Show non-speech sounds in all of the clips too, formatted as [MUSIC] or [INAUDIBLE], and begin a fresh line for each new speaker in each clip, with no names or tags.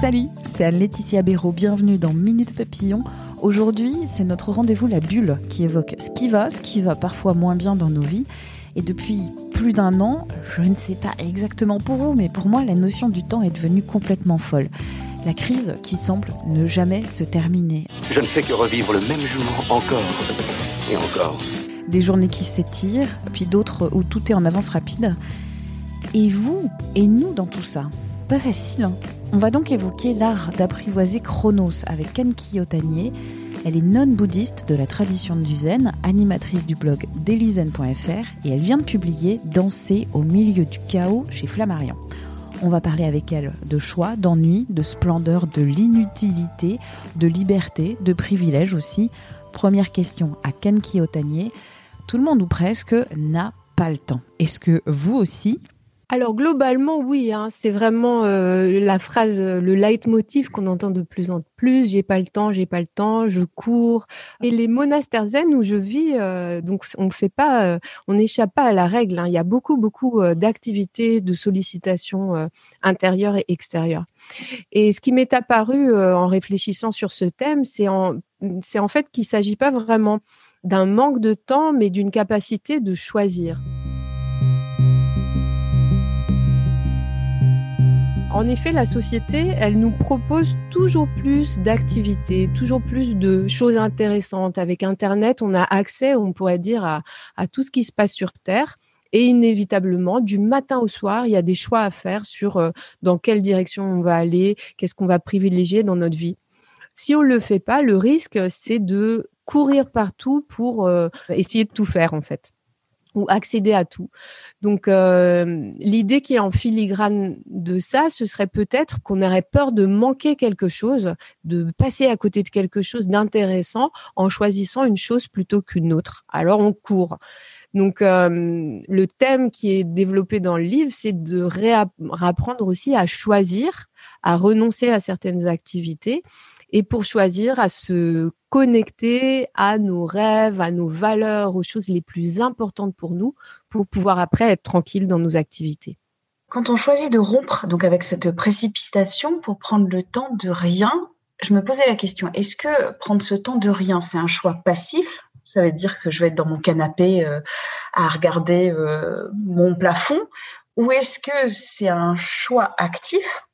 Salut, c'est Laetitia Béraud. Bienvenue dans Minute Papillon. Aujourd'hui, c'est notre rendez-vous La Bulle qui évoque ce qui va, ce qui va parfois moins bien dans nos vies. Et depuis plus d'un an, je ne sais pas exactement pour vous, mais pour moi, la notion du temps est devenue complètement folle. La crise qui semble ne jamais se terminer.
Je ne fais que revivre le même jour encore et encore.
Des journées qui s'étirent, puis d'autres où tout est en avance rapide. Et vous et nous dans tout ça? Pas facile, hein? On va donc évoquer l'art d'apprivoiser Chronos avec Kenki Otanier. Elle est non-bouddhiste de la tradition du zen, animatrice du blog dailyzen.fr et elle vient de publier Danser au milieu du chaos chez Flammarion. On va parler avec elle de choix, d'ennui, de splendeur, de l'inutilité, de liberté, de privilège aussi. Première question à Kenki Otanier. Tout le monde ou presque n'a pas le temps. Est-ce que vous aussi,
alors globalement, oui, hein, c'est vraiment euh, la phrase, euh, le leitmotiv qu'on entend de plus en plus. J'ai pas le temps, j'ai pas le temps, je cours. Et les monastères zen où je vis, euh, donc on fait pas, on n'échappe pas à la règle. Hein. Il y a beaucoup, beaucoup d'activités, de sollicitations intérieures et extérieures. Et ce qui m'est apparu en réfléchissant sur ce thème, c'est en, c'est en fait qu'il s'agit pas vraiment d'un manque de temps, mais d'une capacité de choisir. En effet, la société, elle nous propose toujours plus d'activités, toujours plus de choses intéressantes. Avec Internet, on a accès, on pourrait dire, à, tout ce qui se passe sur Terre. Et inévitablement, du matin au soir, il y a des choix à faire sur euh, dans quelle direction on va aller, qu'est-ce qu'on va privilégier dans notre vie. Si on ne le fait pas, le risque, c'est de courir partout pour euh, essayer de tout faire, en fait ou accéder à tout. Donc euh, l'idée qui est en filigrane de ça, ce serait peut-être qu'on aurait peur de manquer quelque chose, de passer à côté de quelque chose d'intéressant en choisissant une chose plutôt qu'une autre. Alors on court. Donc euh, le thème qui est développé dans le livre, c'est de réapprendre aussi à choisir, à renoncer à certaines activités et pour choisir à se connecter à nos rêves, à nos valeurs, aux choses les plus importantes pour nous, pour pouvoir après être tranquille dans nos activités.
Quand on choisit de rompre donc avec cette précipitation pour prendre le temps de rien, je me posais la question est-ce que prendre ce temps de rien, c'est un choix passif? Ça veut dire que je vais être dans mon canapé euh, à regarder euh, mon plafond? Ou est-ce que c'est un choix actif?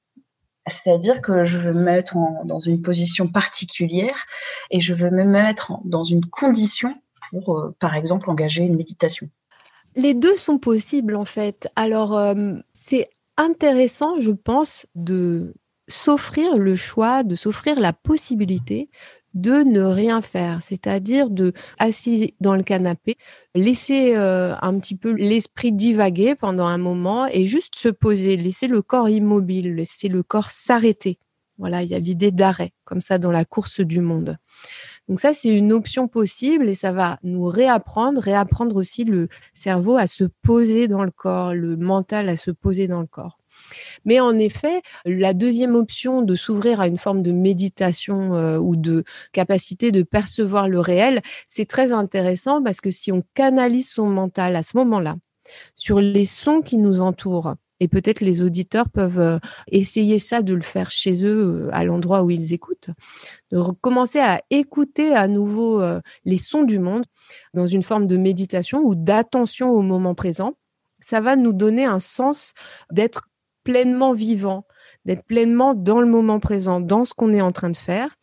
C'est-à-dire que je veux me mettre dans une position particulière et je veux me mettre dans une condition pour, euh, par exemple, engager une méditation.
Les deux sont possibles en fait. Alors, euh, c'est intéressant, je pense, de s'offrir le choix, de s'offrir la possibilité de ne rien faire, c'est-à-dire de assis dans le canapé, laisser euh, un petit peu l'esprit divaguer pendant un moment et juste se poser, laisser le corps immobile, laisser le corps s'arrêter. Voilà, il y a l'idée d'arrêt, comme ça dans la course du monde. Donc ça, c'est une option possible et ça va nous réapprendre, réapprendre aussi le cerveau à se poser dans le corps, le mental à se poser dans le corps. Mais en effet, la deuxième option de s'ouvrir à une forme de méditation euh, ou de capacité de percevoir le réel, c'est très intéressant parce que si on canalise son mental à ce moment-là sur les sons qui nous entourent, et peut-être les auditeurs peuvent euh, essayer ça de le faire chez eux euh, à l'endroit où ils écoutent, de recommencer à écouter à nouveau les sons du monde dans une forme de méditation ou d'attention au moment présent. Ça va nous donner un sens d'être pleinement vivant, d'être pleinement dans le moment présent, dans ce qu'on est en train de faire.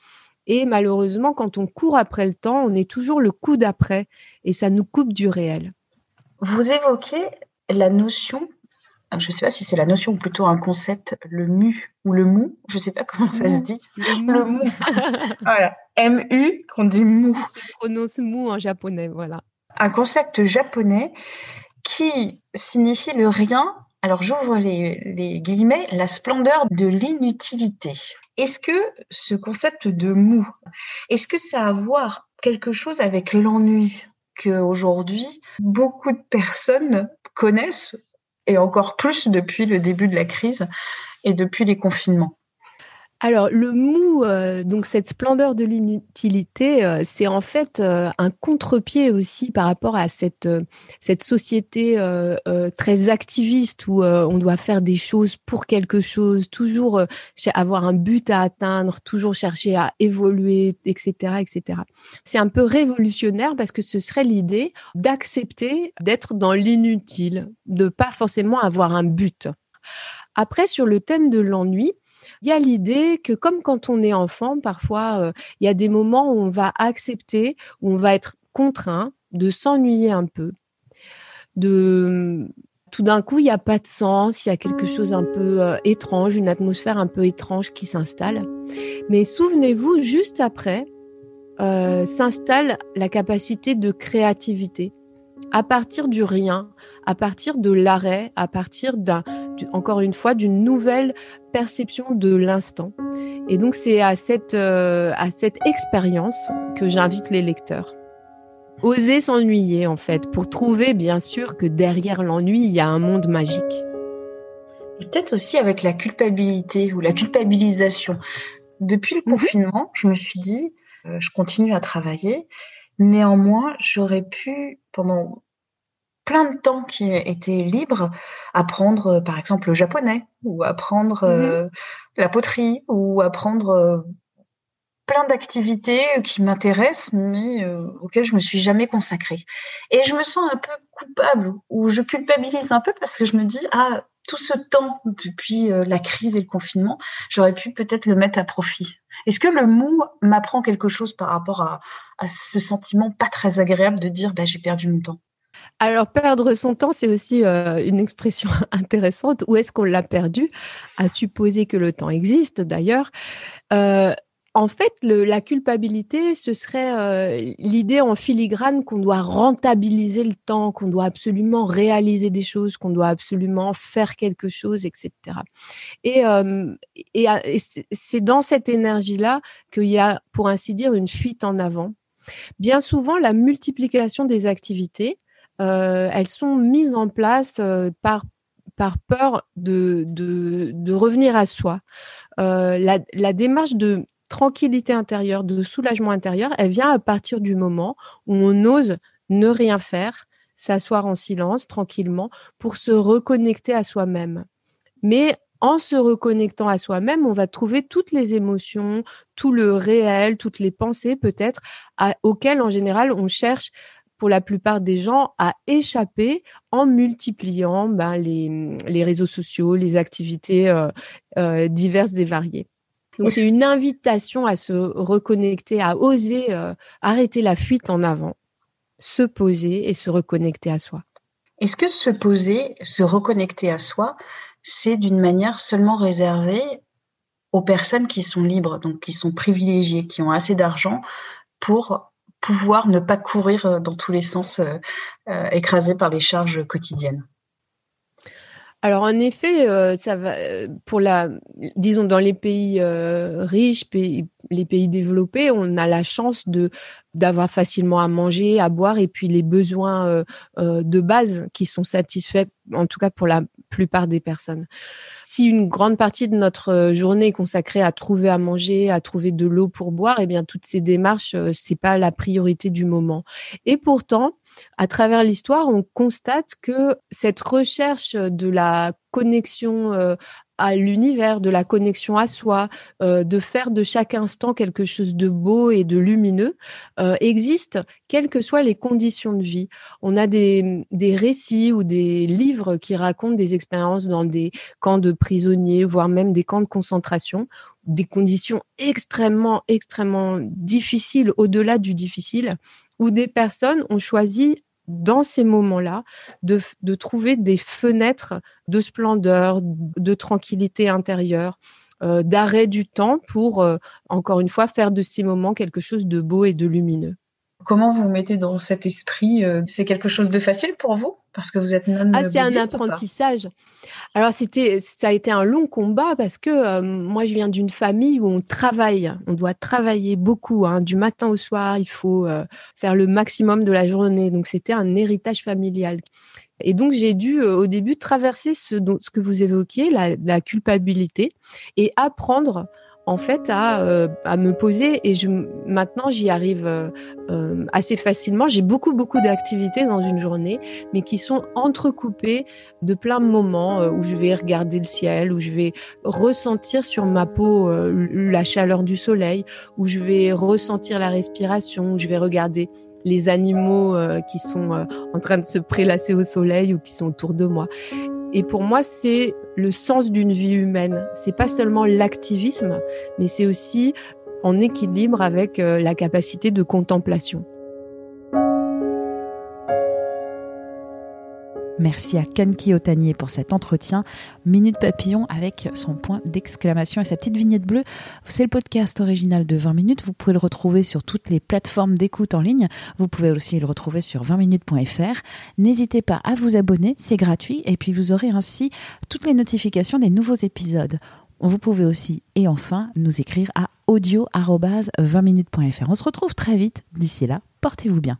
Et malheureusement, quand on court après le temps, on est toujours le coup d'après et ça nous coupe du réel.
Vous évoquez la notion, je ne sais pas si c'est la notion ou plutôt un concept, le mu ou le mou, je ne sais pas comment ça se dit.
Le mou. [LAUGHS]
voilà. M-U, qu'on dit mou.
On prononce mou en japonais, voilà.
Un concept japonais qui signifie le rien. Alors j'ouvre les, guillemets, la splendeur de l'inutilité. Est-ce que ce concept de mou, est-ce que ça a à voir quelque chose avec l'ennui qu'aujourd'hui beaucoup de personnes connaissent et encore plus depuis le début de la crise et depuis les confinements?
Alors le mou, euh, donc cette splendeur de l'inutilité, euh, c'est en fait euh, un contre-pied aussi par rapport à cette cette société très activiste où on doit faire des choses pour quelque chose, toujours avoir un but à atteindre, toujours chercher à évoluer, etc., etc. C'est un peu révolutionnaire parce que ce serait l'idée d'accepter d'être dans l'inutile, de pas forcément avoir un but. Après, sur le thème de l'ennui, il y a l'idée que comme quand on est enfant, parfois, euh, il y a des moments où on va accepter, où on va être contraint de s'ennuyer un peu, de tout d'un coup, il n'y a pas de sens, il y a quelque chose un peu euh, étrange, une atmosphère un peu étrange qui s'installe. Mais souvenez-vous, juste après, euh, s'installe la capacité de créativité. À partir du rien, à partir de l'arrêt, à partir d'un, encore une fois, d'une nouvelle perception de l'instant. Et donc c'est à cette, euh, à cette expérience que j'invite les lecteurs. Oser s'ennuyer en fait, pour trouver bien sûr que derrière l'ennui, il y a un monde magique.
Peut-être aussi avec la culpabilité ou la culpabilisation. Depuis le mhm. confinement, je me suis dit, euh, je continue à travailler. Néanmoins, j'aurais pu, pendant plein de temps qui était libre, apprendre euh, par exemple le japonais ou apprendre mmh euh, la poterie ou apprendre euh, plein d'activités qui m'intéressent mais auxquelles je me suis jamais consacrée. Et je me sens un peu coupable ou je culpabilise un peu parce que je me dis ah tout ce temps depuis la crise et le confinement, j'aurais pu peut-être le mettre à profit. Est-ce que le mou m'apprend quelque chose par rapport à, ce sentiment pas très agréable de dire bah, j'ai perdu mon temps?
Alors, perdre son temps, c'est aussi euh, une expression [LAUGHS] intéressante. Où est-ce qu'on l'a perdu? À supposer que le temps existe, d'ailleurs. Euh, en fait, la culpabilité, ce serait euh, l'idée en filigrane qu'on doit rentabiliser le temps, qu'on doit absolument réaliser des choses, qu'on doit absolument faire quelque chose, etc. Et, et c'est dans cette énergie-là qu'il y a, pour ainsi dire, une fuite en avant. Bien souvent, la multiplication des activités, elles sont mises en place euh, par par peur de, de, revenir à soi. Euh, la, démarche de tranquillité intérieure, de soulagement intérieur, elle vient à partir du moment où on ose ne rien faire, s'asseoir en silence tranquillement pour se reconnecter à soi-même. Mais en se reconnectant à soi-même, on va trouver toutes les émotions, tout le réel, toutes les pensées peut-être auxquelles en général on cherche pour la plupart des gens à échapper en multipliant ben, les, réseaux sociaux, les activités euh, euh, diverses et variées. Donc c'est une invitation à se reconnecter, à oser euh, arrêter la fuite en avant, se poser et se reconnecter à soi.
Est-ce que se poser, se reconnecter à soi, c'est d'une manière seulement réservée aux personnes qui sont libres, donc qui sont privilégiées, qui ont assez d'argent pour pouvoir ne pas courir euh, dans tous les sens euh, euh, écrasé par les charges quotidiennes.
Alors en effet, ça va pour la, disons dans les pays riches, les pays développés, on a la chance d'avoir facilement à manger, à boire et puis les besoins de base qui sont satisfaits, en tout cas pour la plupart des personnes. Si une grande partie de notre euh, journée est consacrée à trouver à manger, à trouver de l'eau pour boire, eh bien toutes ces démarches, euh, c'est pas la priorité du moment. Et pourtant, à travers l'histoire, on constate que cette recherche de la connexion euh, à l'univers, de la connexion à soi, euh, de faire de chaque instant quelque chose de beau et de lumineux, euh, existe quelles que soient les conditions de vie. On a des, des récits ou des livres qui racontent des expériences dans des camps de prisonniers, voire même des camps de concentration, des conditions extrêmement, extrêmement difficiles, au-delà du difficile, où des personnes ont choisi dans ces moments-là, de, trouver des fenêtres de splendeur, de tranquillité intérieure, euh, d'arrêt du temps pour, euh, encore une fois, faire de ces moments quelque chose de beau et de lumineux.
Comment vous mettez dans cet esprit euh, C'est quelque chose de facile pour vous? Parce que vous êtes non
Ah, c'est un apprentissage. Alors c'était, ça a été un long combat parce que euh, moi je viens d'une famille où on travaille, on doit travailler beaucoup, hein, du matin au soir. Il faut euh, faire le maximum de la journée. Donc c'était un héritage familial. Et donc, j'ai dû au début traverser ce, ce que vous évoquiez, la, la culpabilité, et apprendre en fait à, euh, à me poser et je, maintenant j'y arrive euh, euh, assez facilement. J'ai beaucoup beaucoup d'activités dans une journée, mais qui sont entrecoupées de plein de moments où je vais regarder le ciel, où je vais ressentir sur ma peau la chaleur du soleil, où je vais ressentir la respiration, où je vais regarder les animaux qui sont en train de se prélasser au soleil ou qui sont autour de moi. Et pour moi, c'est le sens d'une vie humaine. C'est pas seulement l'activisme, mais c'est aussi en équilibre avec euh, la capacité de contemplation.
Merci à Kanki Otanier pour cet entretien. Minute Papillon avec son point d'exclamation et sa petite vignette bleue. C'est le podcast original de 20 minutes. Vous pouvez le retrouver sur toutes les plateformes d'écoute en ligne. Vous pouvez aussi le retrouver sur 20minutes.fr. N'hésitez pas à vous abonner, c'est gratuit et puis vous aurez ainsi toutes les notifications des nouveaux épisodes. Vous pouvez aussi et enfin nous écrire à audio-20minutes.fr. On se retrouve très vite. D'ici là, portez-vous bien.